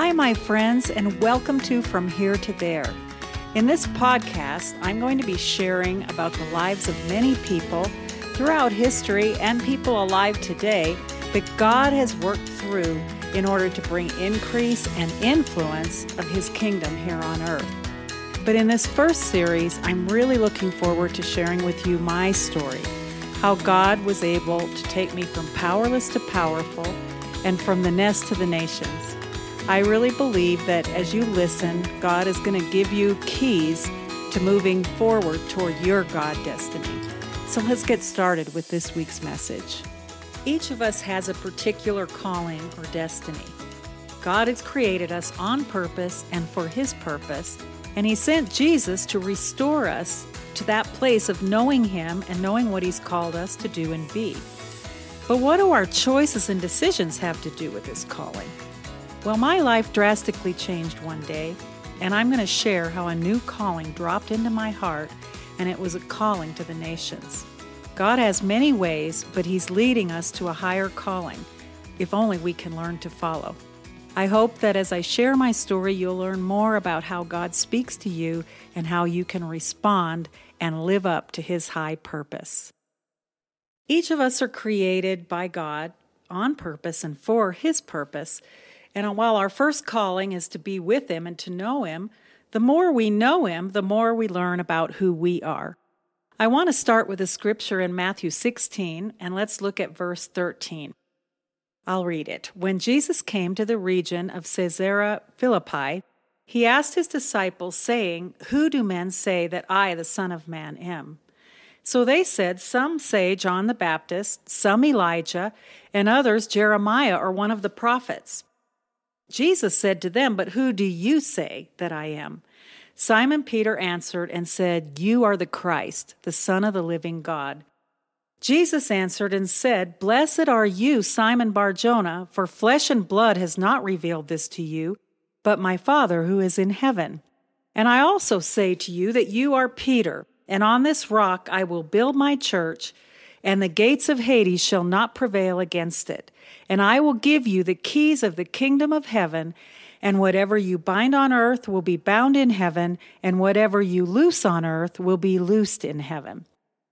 Hi, my friends, and welcome to From Here to There. In this podcast, I'm going to be sharing about the lives of many people throughout history and people alive today that God has worked through in order to bring increase and influence of His kingdom here on earth. But in this first series, I'm really looking forward to sharing with you my story how God was able to take me from powerless to powerful and from the nest to the nations. I really believe that as you listen, God is going to give you keys to moving forward toward your God destiny. So let's get started with this week's message. Each of us has a particular calling or destiny. God has created us on purpose and for His purpose, and He sent Jesus to restore us to that place of knowing Him and knowing what He's called us to do and be. But what do our choices and decisions have to do with this calling? Well, my life drastically changed one day, and I'm going to share how a new calling dropped into my heart, and it was a calling to the nations. God has many ways, but He's leading us to a higher calling, if only we can learn to follow. I hope that as I share my story, you'll learn more about how God speaks to you and how you can respond and live up to His high purpose. Each of us are created by God on purpose and for His purpose. And while our first calling is to be with Him and to know Him, the more we know Him, the more we learn about who we are. I want to start with a scripture in Matthew 16, and let's look at verse 13. I'll read it. When Jesus came to the region of Caesarea Philippi, he asked his disciples, saying, Who do men say that I, the Son of Man, am? So they said, Some say John the Baptist, some Elijah, and others Jeremiah or one of the prophets. Jesus said to them, But who do you say that I am? Simon Peter answered and said, You are the Christ, the Son of the living God. Jesus answered and said, Blessed are you, Simon Barjona, for flesh and blood has not revealed this to you, but my Father who is in heaven. And I also say to you that you are Peter, and on this rock I will build my church, and the gates of Hades shall not prevail against it. And I will give you the keys of the kingdom of heaven and whatever you bind on earth will be bound in heaven, and whatever you loose on earth will be loosed in heaven.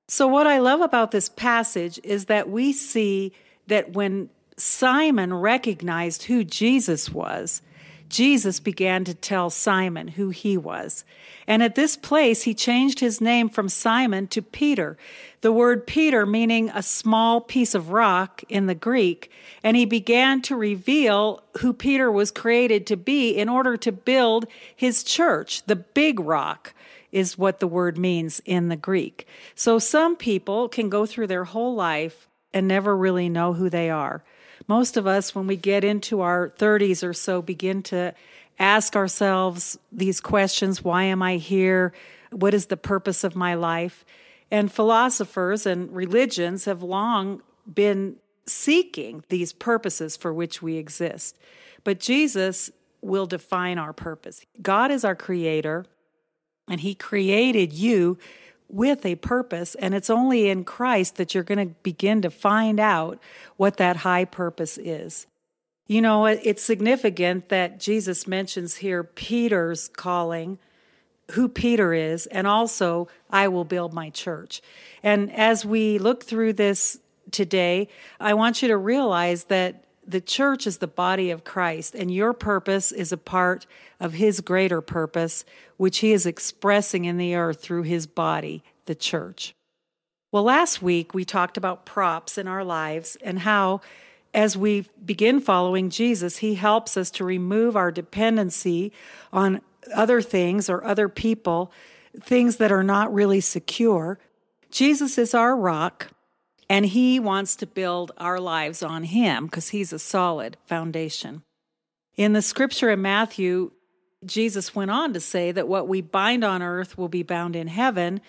So, what I love about this passage is that we see that when Simon recognized who Jesus was, Jesus began to tell Simon who he was. And at this place, he changed his name from Simon to Peter, the word Peter meaning a small piece of rock in the Greek. And he began to reveal who Peter was created to be in order to build his church. The big rock is what the word means in the Greek. So some people can go through their whole life and never really know who they are. Most of us, when we get into our 30s or so, begin to ask ourselves these questions Why am I here? What is the purpose of my life? And philosophers and religions have long been seeking these purposes for which we exist. But Jesus will define our purpose. God is our creator, and He created you with a purpose, and it's only in Christ that you're going to begin to find out what that high purpose is. You know, it's significant that Jesus mentions here Peter's calling, who Peter is, and also, I will build my church. And as we look through this today, I want you to realize that the church is the body of Christ, and your purpose is a part of his greater purpose, which he is expressing in the earth through his body, the church. Well, last week we talked about props in our lives and how, as we begin following Jesus, he helps us to remove our dependency on other things or other people, things that are not really secure. Jesus is our rock, and He wants to build our lives on Him because He's a solid foundation. In the scripture in Matthew, Jesus went on to say that what we bind on earth will be bound in heaven,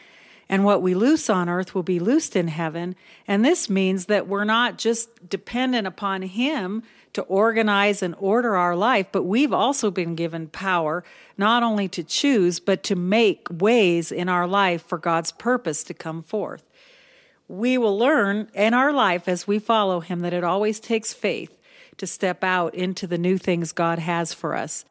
and what we loose on earth will be loosed in heaven. And this means that we're not just dependent upon Him to organize and order our life, but we've also been given power not only to choose, but to make ways in our life for God's purpose to come forth we will learn in our life as we follow Him that it always takes faith to step out into the new things God has for us.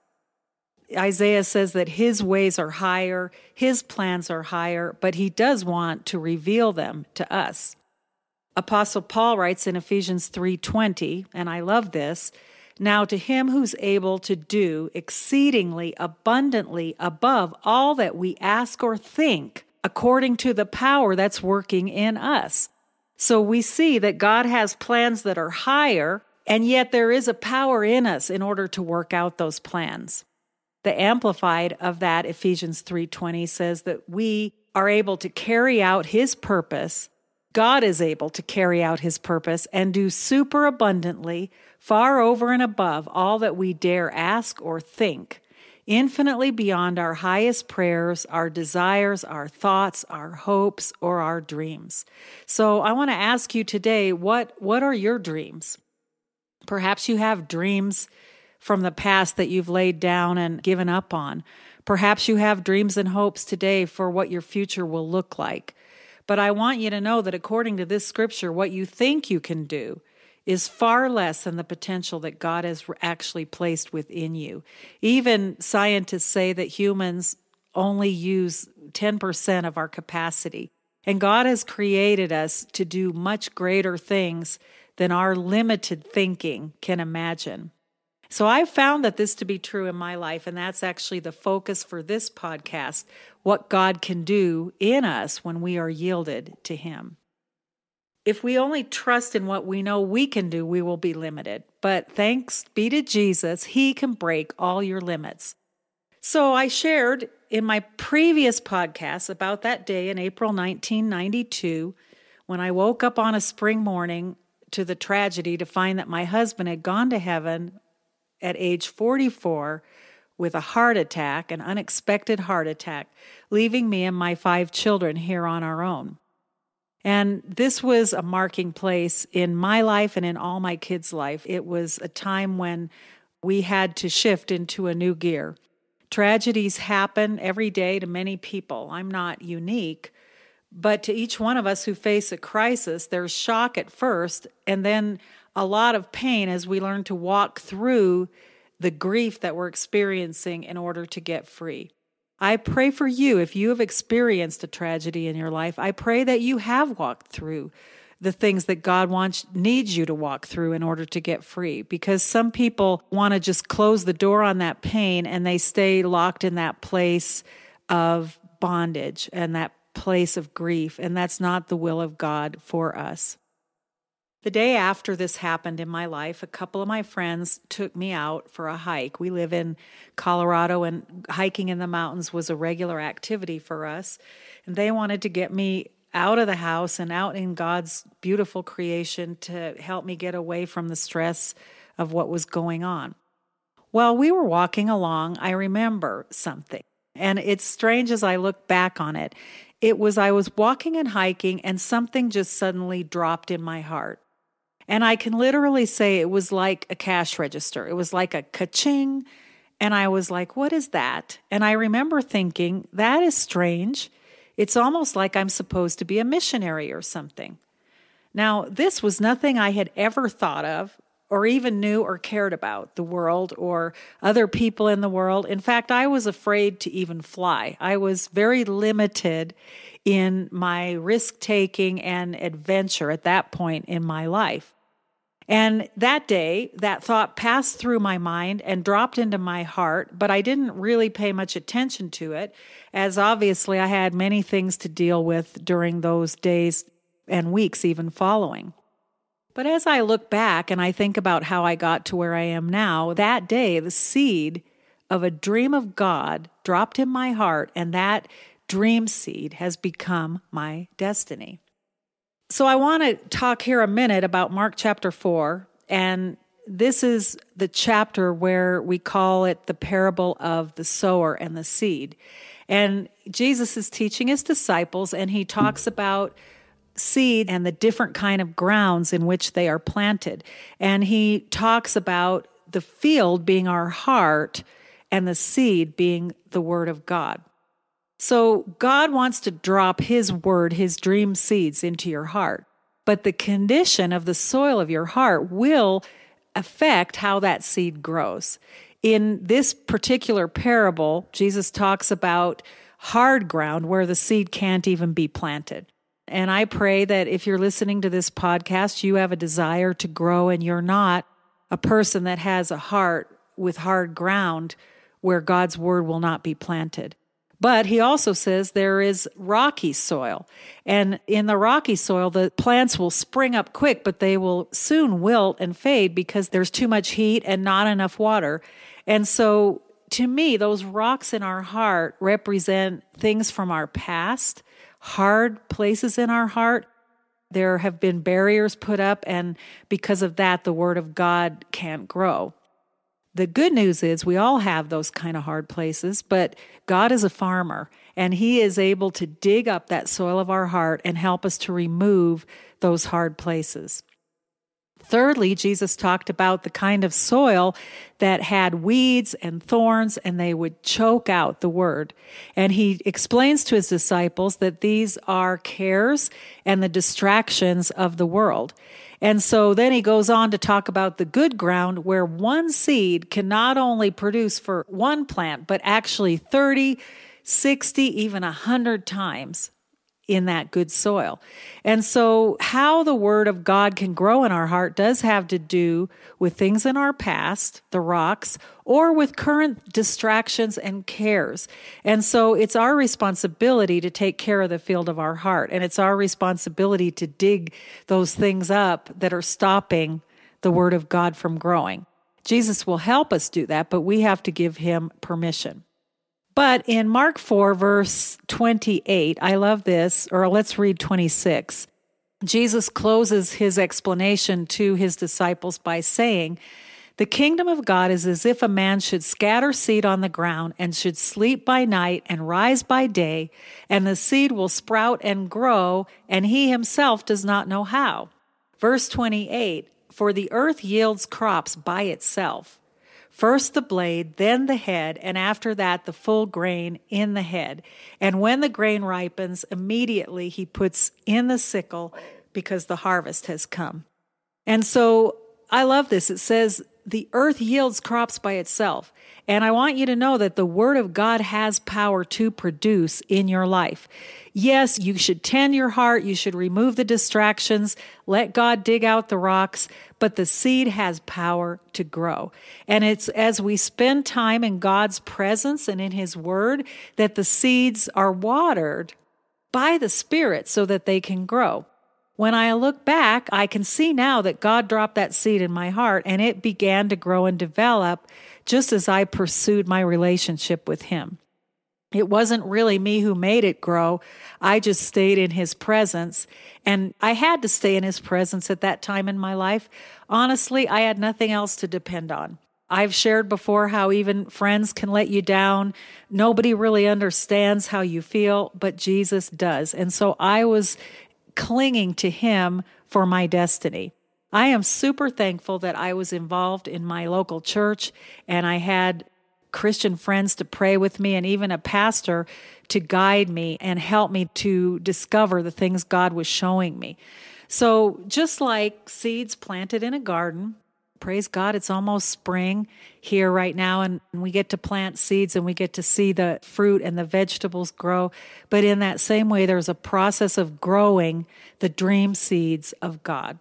Isaiah says that his ways are higher, his plans are higher, but he does want to reveal them to us. Apostle Paul writes in Ephesians 3:20, and I love this, now to him who's able to do exceedingly abundantly above all that we ask or think, according to the power that's working in us. So we see that God has plans that are higher, and yet there is a power in us in order to work out those plans. The amplified of that Ephesians 3:20 says that we are able to carry out his purpose. God is able to carry out his purpose and do super abundantly, far over and above all that we dare ask or think, infinitely beyond our highest prayers, our desires, our thoughts, our hopes, or our dreams. So I want to ask you today, what what are your dreams? Perhaps you have dreams from the past that you've laid down and given up on. Perhaps you have dreams and hopes today for what your future will look like. But I want you to know that according to this scripture, what you think you can do is far less than the potential that God has actually placed within you. Even scientists say that humans only use 10% of our capacity. And God has created us to do much greater things than our limited thinking can imagine. So I've found that this to be true in my life, and that's actually the focus for this podcast what God can do in us when we are yielded to Him. If we only trust in what we know we can do, we will be limited. But thanks be to Jesus, He can break all your limits. So I shared in my previous podcast about that day in April 1992 when I woke up on a spring morning to the tragedy to find that my husband had gone to heaven at age 44 with a heart attack, an unexpected heart attack, leaving me and my five children here on our own. And this was a marking place in my life and in all my kids' life. It was a time when we had to shift into a new gear. Tragedies happen every day to many people. I'm not unique, but to each one of us who face a crisis, there's shock at first, and then a lot of pain as we learn to walk through the grief that we're experiencing in order to get free. I pray for you if you have experienced a tragedy in your life. I pray that you have walked through the things that God wants needs you to walk through in order to get free because some people want to just close the door on that pain and they stay locked in that place of bondage and that place of grief and that's not the will of God for us. The day after this happened in my life, a couple of my friends took me out for a hike. We live in Colorado, and hiking in the mountains was a regular activity for us. And they wanted to get me out of the house and out in God's beautiful creation to help me get away from the stress of what was going on. While we were walking along, I remember something. And it's strange as I look back on it. It was I was walking and hiking, and something just suddenly dropped in my heart. And I can literally say it was like a cash register. It was like a ka-ching. And I was like, what is that? And I remember thinking, that is strange. It's almost like I'm supposed to be a missionary or something. Now, this was nothing I had ever thought of or even knew or cared about the world or other people in the world. In fact, I was afraid to even fly. I was very limited in my risk taking and adventure at that point in my life. And that day, that thought passed through my mind and dropped into my heart, but I didn't really pay much attention to it, as obviously I had many things to deal with during those days and weeks, even following. But as I look back and I think about how I got to where I am now, that day, the seed of a dream of God dropped in my heart, and that dream seed has become my destiny. So I want to talk here a minute about Mark chapter 4. And this is the chapter where we call it the parable of the sower and the seed. And Jesus is teaching his disciples, and he talks about seed and the different kind of grounds in which they are planted. And he talks about the field being our heart and the seed being the word of God. So God wants to drop His word, His dream seeds into your heart. But the condition of the soil of your heart will affect how that seed grows. In this particular parable, Jesus talks about hard ground where the seed can't even be planted. And I pray that if you're listening to this podcast, you have a desire to grow and you're not a person that has a heart with hard ground where God's word will not be planted. But he also says there is rocky soil. And in the rocky soil, the plants will spring up quick, but they will soon wilt and fade because there's too much heat and not enough water. And so, to me, those rocks in our heart represent things from our past, hard places in our heart. There have been barriers put up, and because of that, the Word of God can't grow. The good news is we all have those kind of hard places, but God is a farmer and He is able to dig up that soil of our heart and help us to remove those hard places. Thirdly, Jesus talked about the kind of soil that had weeds and thorns and they would choke out the word. And he explains to his disciples that these are cares and the distractions of the world. And so then he goes on to talk about the good ground where one seed can not only produce for one plant, but actually 30, 60, even 100 times in that good soil. And so, how the Word of God can grow in our heart does have to do with things in our past, the rocks, or with current distractions and cares. And so, it's our responsibility to take care of the field of our heart. And it's our responsibility to dig those things up that are stopping the Word of God from growing. Jesus will help us do that, but we have to give Him permission. But in Mark 4, verse 28, I love this, or let's read 26. Jesus closes his explanation to his disciples by saying, The kingdom of God is as if a man should scatter seed on the ground and should sleep by night and rise by day, and the seed will sprout and grow, and he himself does not know how. Verse 28 For the earth yields crops by itself First the blade, then the head, and after that the full grain in the head. And when the grain ripens, immediately he puts in the sickle because the harvest has come. And so I love this. It says, the earth yields crops by itself. And I want you to know that the Word of God has power to produce in your life. Yes, you should tend your heart. You should remove the distractions. Let God dig out the rocks. But the seed has power to grow. And it's as we spend time in God's presence and in His Word that the seeds are watered by the Spirit so that they can grow. When I look back, I can see now that God dropped that seed in my heart and it began to grow and develop just as I pursued my relationship with Him. It wasn't really me who made it grow. I just stayed in his presence. And I had to stay in his presence at that time in my life. Honestly, I had nothing else to depend on. I've shared before how even friends can let you down. Nobody really understands how you feel, but Jesus does. And so I was clinging to him for my destiny. I am super thankful that I was involved in my local church and I had Christian friends to pray with me and even a pastor to guide me and help me to discover the things God was showing me. So, just like seeds planted in a garden, praise God, it's almost spring here right now, and we get to plant seeds and we get to see the fruit and the vegetables grow. But in that same way, there's a process of growing the dream seeds of God.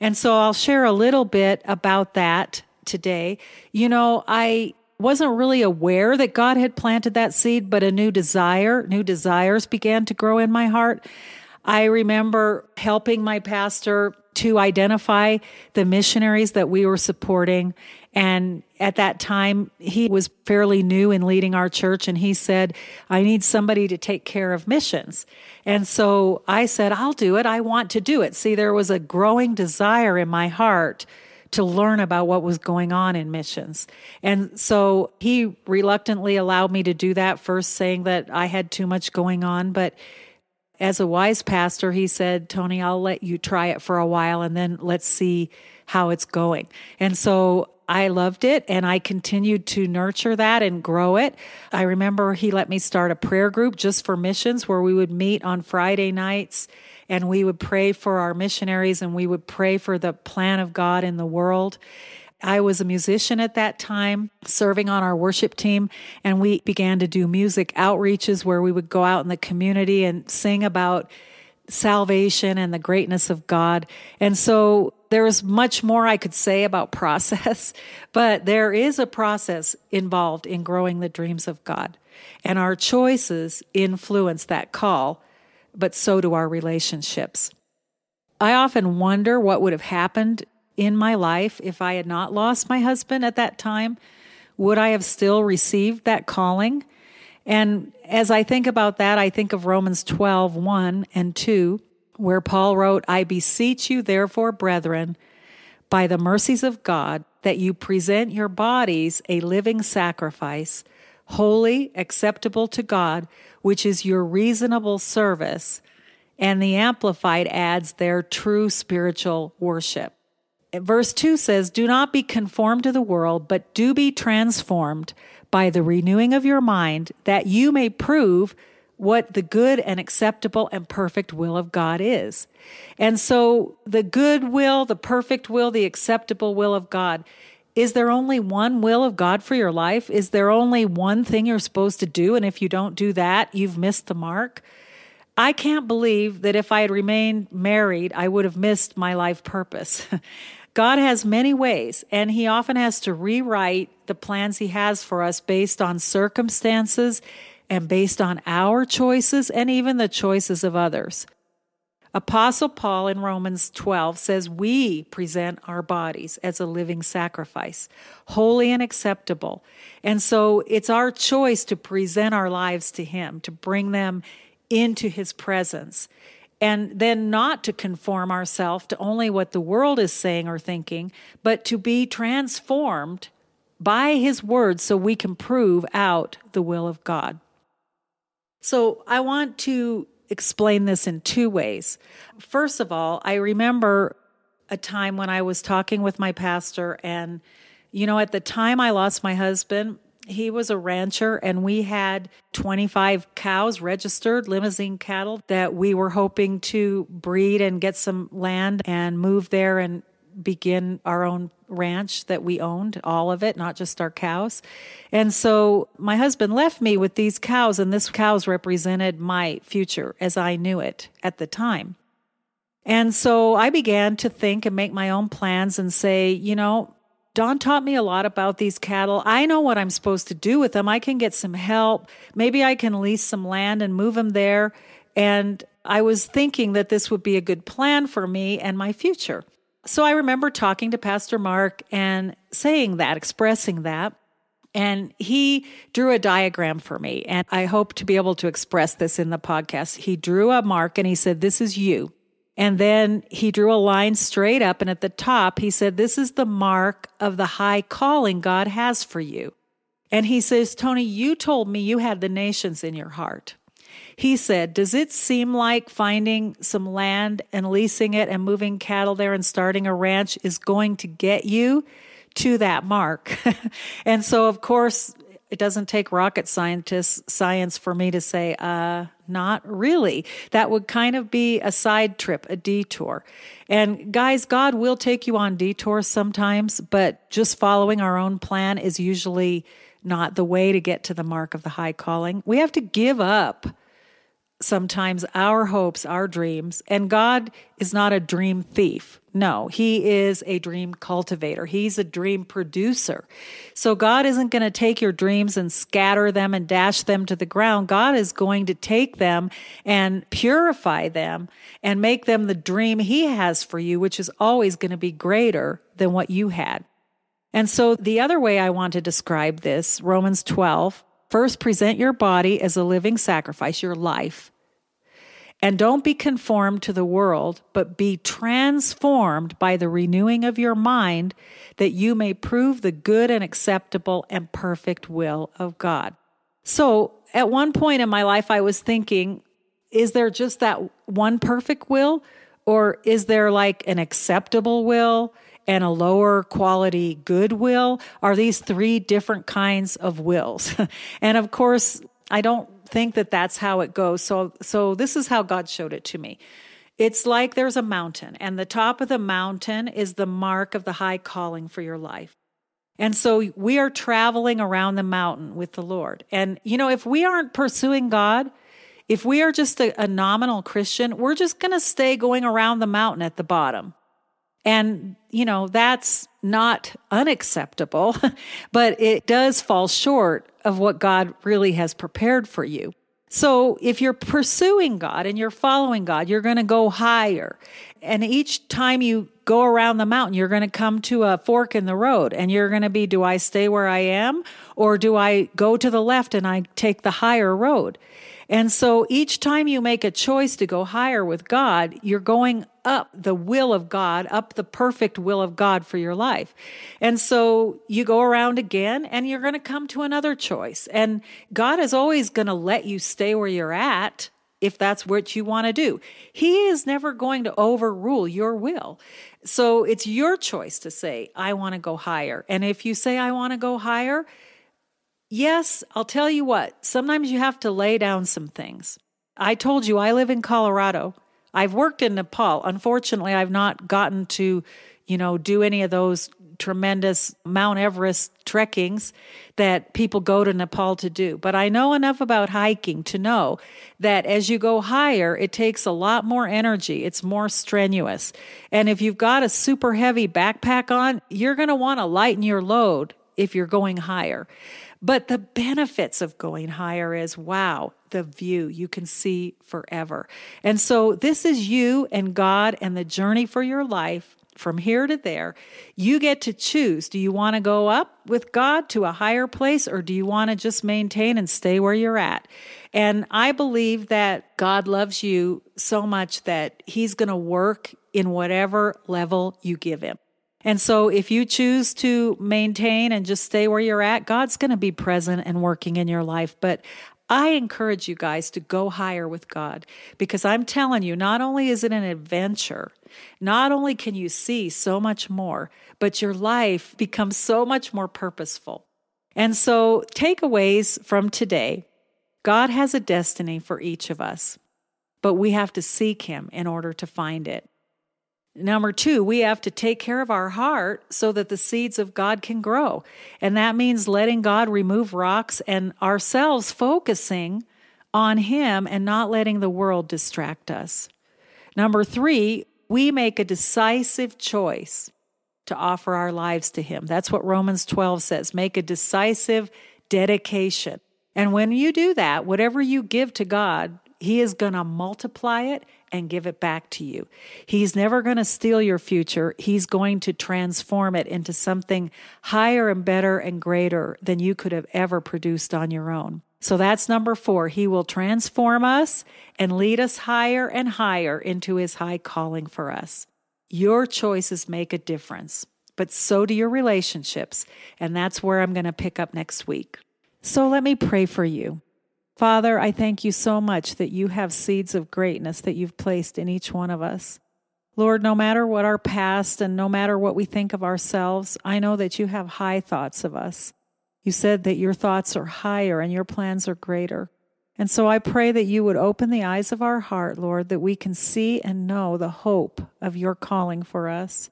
And so I'll share a little bit about that today. You know, I wasn't really aware that God had planted that seed, but a new desire, new desires began to grow in my heart. I remember helping my pastor to identify the missionaries that we were supporting. And at that time, he was fairly new in leading our church, and he said, I need somebody to take care of missions. And so I said, I'll do it. I want to do it. See, there was a growing desire in my heart to learn about what was going on in missions. And so he reluctantly allowed me to do that, first saying that I had too much going on. But as a wise pastor, he said, Tony, I'll let you try it for a while and then let's see how it's going. And so I loved it and I continued to nurture that and grow it. I remember he let me start a prayer group just for missions where we would meet on Friday nights and we would pray for our missionaries and we would pray for the plan of God in the world. I was a musician at that time, serving on our worship team, and we began to do music outreaches where we would go out in the community and sing about salvation and the greatness of God. And so there's much more I could say about process, but there is a process involved in growing the dreams of God. And our choices influence that call, but so do our relationships. I often wonder what would have happened in my life if I had not lost my husband at that time. Would I have still received that calling? And as I think about that, I think of Romans 12, 1 and 2, where Paul wrote, I beseech you, therefore, brethren, by the mercies of God, that you present your bodies a living sacrifice, holy, acceptable to God, which is your reasonable service. And the Amplified adds their true spiritual worship. Verse 2 says, Do not be conformed to the world, but do be transformed by the renewing of your mind, that you may prove what the good and acceptable and perfect will of God is. And so, the good will, the perfect will, the acceptable will of God. Is there only one will of God for your life? Is there only one thing you're supposed to do? And if you don't do that, you've missed the mark? I can't believe that if I had remained married, I would have missed my life purpose. God has many ways, and He often has to rewrite the plans He has for us based on circumstances and based on our choices and even the choices of others. Apostle Paul in Romans 12 says, We present our bodies as a living sacrifice, holy and acceptable. And so it's our choice to present our lives to Him, to bring them into His presence and then not to conform ourselves to only what the world is saying or thinking, but to be transformed by His Word so we can prove out the will of God. So I want to explain this in two ways. First of all, I remember a time when I was talking with my pastor, and, you know, at the time I lost my husband, he was a rancher, and we had 25 cows registered, Limousin cattle, that we were hoping to breed and get some land and move there and begin our own ranch that we owned, all of it, not just our cows. And so my husband left me with these cows, and this cows represented my future as I knew it at the time. And so I began to think and make my own plans and say, you know, Don taught me a lot about these cattle. I know what I'm supposed to do with them. I can get some help. Maybe I can lease some land and move them there. And I was thinking that this would be a good plan for me and my future. So I remember talking to Pastor Mark and saying that, expressing that. And he drew a diagram for me. And I hope to be able to express this in the podcast. He drew a mark and he said, This is you. And then he drew a line straight up, and at the top, he said, This is the mark of the high calling God has for you. And he says, Tony, you told me you had the nations in your heart. He said, Does it seem like finding some land and leasing it and moving cattle there and starting a ranch is going to get you to that mark? and so, of course, it doesn't take rocket scientists science for me to say uh not really. That would kind of be a side trip a detour. And guys god will take you on detours sometimes but just following our own plan is usually not the way to get to the mark of the high calling. We have to give up sometimes our hopes, our dreams. And God is not a dream thief. No, He is a dream cultivator. He's a dream producer. So God isn't going to take your dreams and scatter them and dash them to the ground. God is going to take them and purify them and make them the dream He has for you, which is always going to be greater than what you had. And so the other way I want to describe this, Romans 12, First, present your body as a living sacrifice, your life. And don't be conformed to the world, but be transformed by the renewing of your mind, that you may prove the good and acceptable and perfect will of God. So, at one point in my life, I was thinking, is there just that one perfect will? Or is there like an acceptable will? And a lower quality goodwill are these three different kinds of wills. and of course, I don't think that that's how it goes. So, so this is how God showed it to me. It's like there's a mountain, and the top of the mountain is the mark of the high calling for your life. And so we are traveling around the mountain with the Lord. And, you know, if we aren't pursuing God, if we are just a, a nominal Christian, we're just going to stay going around the mountain at the bottom. And, you know, that's not unacceptable, but it does fall short of what God really has prepared for you. So if you're pursuing God and you're following God, you're going to go higher. And each time you go around the mountain, you're going to come to a fork in the road and you're going to be, do I stay where I am or do I go to the left and I take the higher road? And so each time you make a choice to go higher with God, you're going up the will of God, up the perfect will of God for your life. And so you go around again and you're going to come to another choice. And God is always going to let you stay where you're at if that's what you want to do. He is never going to overrule your will. So it's your choice to say, I want to go higher. And if you say, I want to go higher, Yes, I'll tell you what, sometimes you have to lay down some things. I told you I live in Colorado. I've worked in Nepal. Unfortunately, I've not gotten to, you know, do any of those tremendous Mount Everest trekkings that people go to Nepal to do. But I know enough about hiking to know that as you go higher, it takes a lot more energy. It's more strenuous. And if you've got a super heavy backpack on, you're going to want to lighten your load if you're going higher. But the benefits of going higher is wow, the view you can see forever. And so this is you and God and the journey for your life from here to there. You get to choose. Do you want to go up with God to a higher place or do you want to just maintain and stay where you're at? And I believe that God loves you so much that He's going to work in whatever level you give Him. And so if you choose to maintain and just stay where you're at, God's going to be present and working in your life. But I encourage you guys to go higher with God because I'm telling you, not only is it an adventure, not only can you see so much more, but your life becomes so much more purposeful. And so, takeaways from today God has a destiny for each of us, but we have to seek Him in order to find it. Number two, we have to take care of our heart so that the seeds of God can grow. And that means letting God remove rocks and ourselves focusing on Him and not letting the world distract us. Number three, we make a decisive choice to offer our lives to Him. That's what Romans 12 says make a decisive dedication. And when you do that, whatever you give to God, He is going to multiply it and give it back to you. He's never going to steal your future. He's going to transform it into something higher and better and greater than you could have ever produced on your own. So that's number four. He will transform us and lead us higher and higher into his high calling for us. Your choices make a difference, but so do your relationships. And that's where I'm going to pick up next week. So let me pray for you. Father, I thank you so much that you have seeds of greatness that you've placed in each one of us. Lord, no matter what our past and no matter what we think of ourselves, I know that you have high thoughts of us. You said that your thoughts are higher and your plans are greater. And so I pray that you would open the eyes of our heart, Lord, that we can see and know the hope of your calling for us.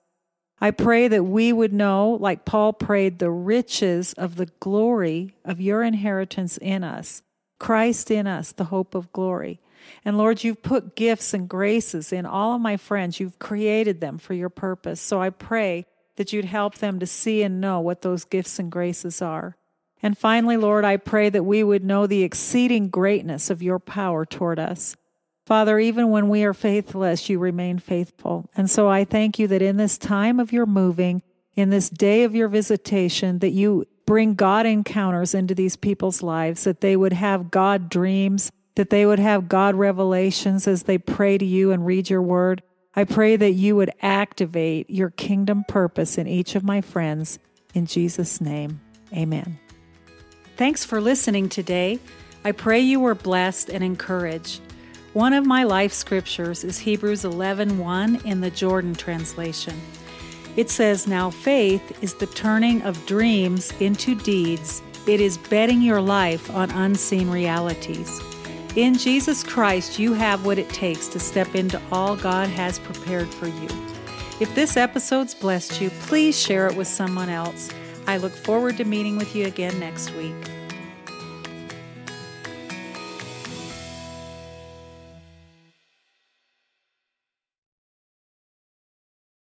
I pray that we would know, like Paul prayed, the riches of the glory of your inheritance in us Christ in us, the hope of glory. And Lord, you've put gifts and graces in all of my friends. You've created them for your purpose. So I pray that you'd help them to see and know what those gifts and graces are. And finally, Lord, I pray that we would know the exceeding greatness of your power toward us. Father, even when we are faithless, you remain faithful. And so I thank you that in this time of your moving, in this day of your visitation, that you bring God encounters into these people's lives, that they would have God dreams, that they would have God revelations as they pray to you and read your word. I pray that you would activate your kingdom purpose in each of my friends. In Jesus' name, amen. Thanks for listening today. I pray you were blessed and encouraged. One of my life scriptures is Hebrews 11:1 in the Jordan translation. It says, Now faith is the turning of dreams into deeds, it is betting your life on unseen realities. In Jesus Christ, you have what it takes to step into all God has prepared for you. If this episode's blessed you, please share it with someone else. I look forward to meeting with you again next week.